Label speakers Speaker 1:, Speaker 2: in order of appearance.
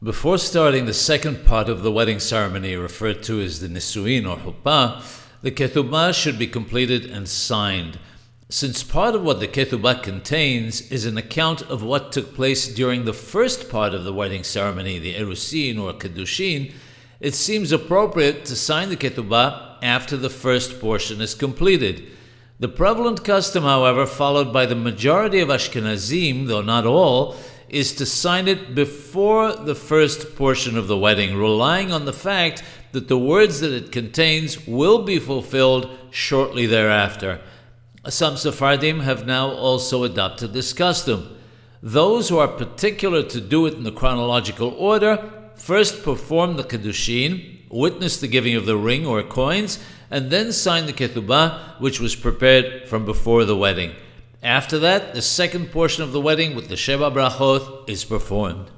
Speaker 1: Before starting the second part of the wedding ceremony, referred to as the Nisuin or Huppah, the Ketubah should be completed and signed. Since part of what the Ketubah contains is an account of what took place during the first part of the wedding ceremony, the Erusin or Kedushin, it seems appropriate to sign the Ketubah after the first portion is completed. The prevalent custom, however, followed by the majority of Ashkenazim, though not all, is to sign it before the first portion of the wedding, relying on the fact that the words that it contains will be fulfilled shortly thereafter. Some Sephardim have now also adopted this custom. Those who are particular to do it in the chronological order first perform the Kedushin, witness the giving of the ring or coins, and then sign the Ketubah, which was prepared from before the wedding. After that, the second portion of the wedding with the Sheba Brachot is performed.